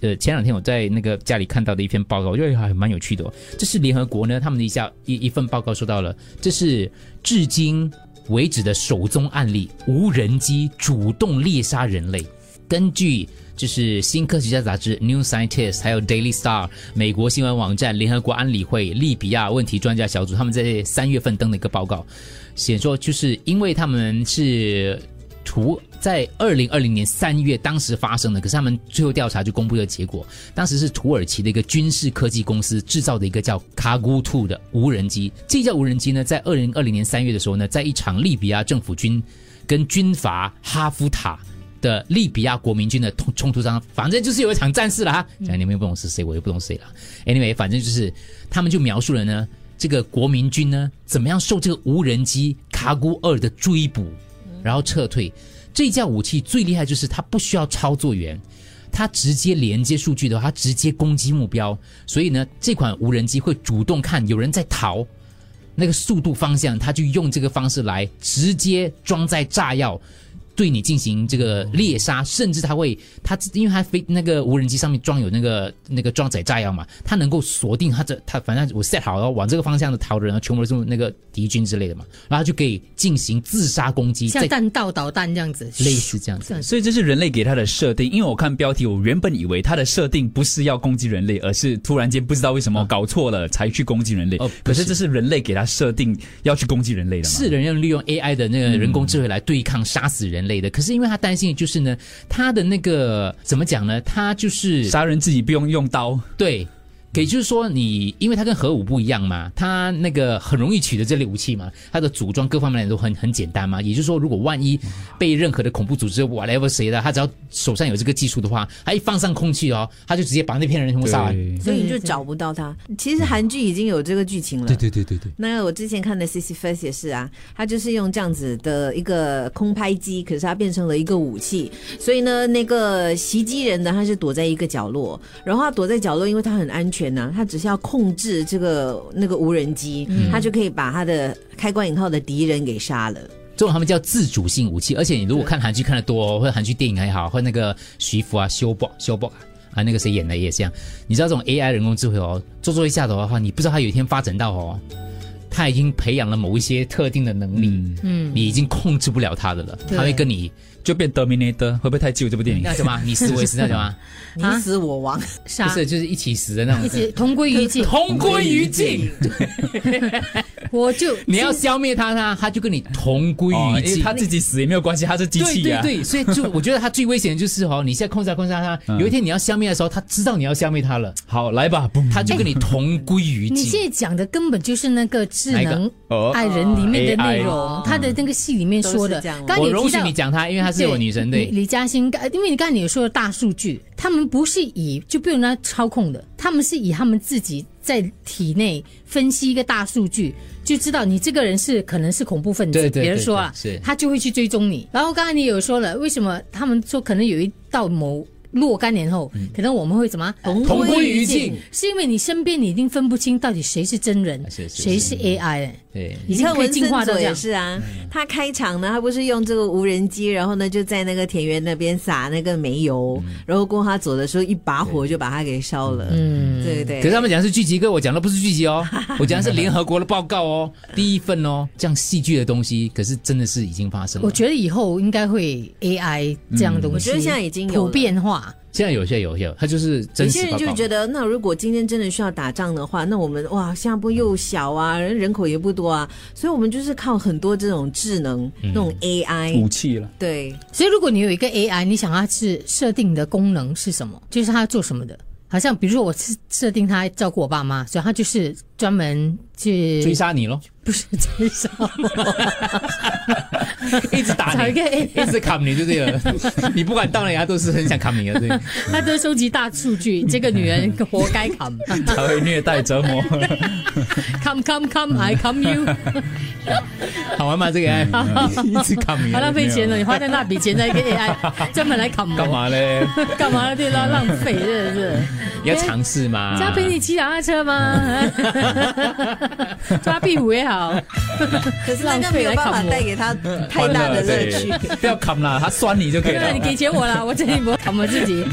呃前两天我在那个家里看到的一篇报告，我觉得还蛮有趣的、这是联合国呢他们的一下一一份报告说到了，这是至今为止的首宗案例，无人机主动猎杀人类。根据就是新科学家杂志《New Scientist》还有《Daily Star》美国新闻网站、联合国安理会利比亚问题专家小组，他们在三月份登的一个报告，写说就是因为他们是土在二零二零年三月当时发生的，可是他们最后调查就公布了结果，当时是土耳其的一个军事科技公司制造的一个叫卡古兔的无人机，这架无人机呢，在二零二零年三月的时候呢，在一场利比亚政府军跟军阀哈夫塔。的利比亚国民军的冲冲突上，反正就是有一场战事了哈。讲 你们又不懂是谁，我又不懂谁了。Anyway，反正就是他们就描述了呢，这个国民军呢怎么样受这个无人机卡古二的追捕，然后撤退。这架武器最厉害就是它不需要操作员，它直接连接数据的话，它直接攻击目标。所以呢，这款无人机会主动看有人在逃，那个速度方向，它就用这个方式来直接装载炸药。对你进行这个猎杀，甚至他会，他因为他飞那个无人机上面装有那个那个装载炸药嘛，它能够锁定它这它反正我 set 好了往这个方向的逃的人，全部都是那个敌军之类的嘛，然后就可以进行自杀攻击，像弹道导弹这样子，类似这样子。所以这是人类给它的设定，因为我看标题，我原本以为它的设定不是要攻击人类，而是突然间不知道为什么搞错了才去攻击人类。哦，可是这是人类给它设定要去攻击人类的，是人用利用 AI 的那个人工智慧来对抗杀死人类的。可是因为他担心的就是呢，他的那个怎么讲呢？他就是杀人自己不用用刀，对。也就是说，你因为它跟核武不一样嘛，它那个很容易取得这类武器嘛，它的组装各方面都很很简单嘛。也就是说，如果万一被任何的恐怖组织 whatever 谁的，他只要手上有这个技术的话，他一放上空气哦，他就直接把那片人全部杀完，所以你就找不到他。其实韩剧已经有这个剧情了，对对对对对。那我之前看的《CC First》也是啊，他就是用这样子的一个空拍机，可是它变成了一个武器，所以呢，那个袭击人呢，他是躲在一个角落，然后他躲在角落，因为他很安全呐，他只是要控制这个那个无人机，他就可以把他的开关引号的敌人给杀了。这种他们叫自主性武器，而且你如果看韩剧看的多，或者韩剧电影也好，或者那个徐福啊、修博、修博啊，那个谁演的也是这样。你知道这种 AI 人工智慧哦，做做一下的话，你不知道它有一天发展到哦，它已经培养了某一些特定的能力，嗯，你已经控制不了他的了，他会跟你。就变 Terminator 会不会太旧？这部电影那什么，你死我死那什么，你死我亡，不是就是一起死的那种，一起同归于尽，同归于尽。我就你要消灭他，他他就跟你同归于尽，他自己死也没有关系，他是机器啊。对对对，所以就我觉得他最危险的就是哦，你现在控制他控制他，有一天你要消灭的时候，他知道你要消灭他了。好，来吧，他就跟你同归于尽。你现在讲的根本就是那个智能爱人里面的内容，他的那个戏里面说的。我容许你讲他，因为他是我女神对。李嘉欣，因为你刚才你说的大数据，他们不是以就不用他操控的，他们是以他们自己在体内分析一个大数据，就知道你这个人是可能是恐怖分子，比如说啊，他就会去追踪你。然后刚才你有说了，为什么他们说可能有一道某。若干年后，可能我们会怎么同归于尽？是因为你身边你已经分不清到底谁是真人，谁是 AI。对，你看文森佐也是啊，他开场呢，他不是用这个无人机，然后呢就在那个田园那边撒那个煤油，然后过他走的时候一把火就把他给烧了。嗯，对对。可是他们讲的是剧集，哥我讲的不是剧集哦，我讲的是联合国的报告哦，第一份哦，这样戏剧的东西，可是真的是已经发生了。我觉得以后应该会 AI 这样东西，我觉得现在已经有普遍化。现在有些有些，他就是有些人就觉得，那如果今天真的需要打仗的话，那我们哇，新加坡又小啊，人人口也不多啊，所以我们就是靠很多这种智能那种 AI 武器了。对，所以如果你有一个 AI，你想要是设定的功能是什么？就是它做什么的？好像比如说我是设定它照顾我爸妈，所以它就是专门去追杀你喽。不是追杀，一直打你，一直砍你就对了。你不管到哪，他都是很想砍你的，对。他都收集大数据，这个女人活该砍。他会虐待折磨。Come come come, I come you。好玩吗？这个 AI 一直砍你，好浪费钱了。你花在那笔钱在一个 AI 专门来砍干嘛嘞？干嘛对啦？浪费，真的是。要尝试吗？要陪你骑脚踏车吗？抓壁虎也好。好，可是那个没有办法带给他太大的乐趣。不要砍了，他酸你就可以了。你给钱我了，我这里不砍我自己。